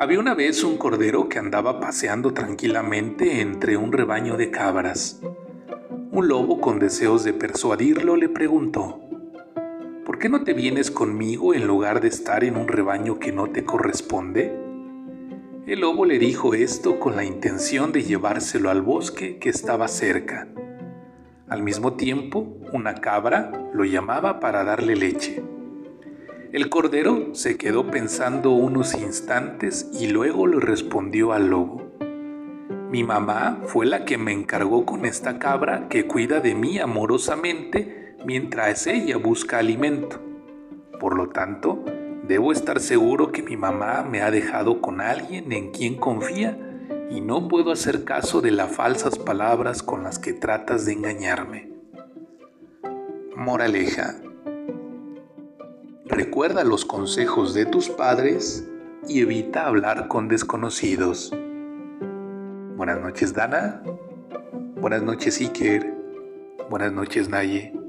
Había una vez un cordero que andaba paseando tranquilamente entre un rebaño de cabras. Un lobo con deseos de persuadirlo le preguntó, ¿por qué no te vienes conmigo en lugar de estar en un rebaño que no te corresponde? El lobo le dijo esto con la intención de llevárselo al bosque que estaba cerca. Al mismo tiempo, una cabra lo llamaba para darle leche. El cordero se quedó pensando unos instantes y luego le respondió al lobo. Mi mamá fue la que me encargó con esta cabra que cuida de mí amorosamente mientras ella busca alimento. Por lo tanto, debo estar seguro que mi mamá me ha dejado con alguien en quien confía y no puedo hacer caso de las falsas palabras con las que tratas de engañarme. Moraleja. Recuerda los consejos de tus padres y evita hablar con desconocidos. Buenas noches Dana. Buenas noches Iker. Buenas noches Naye.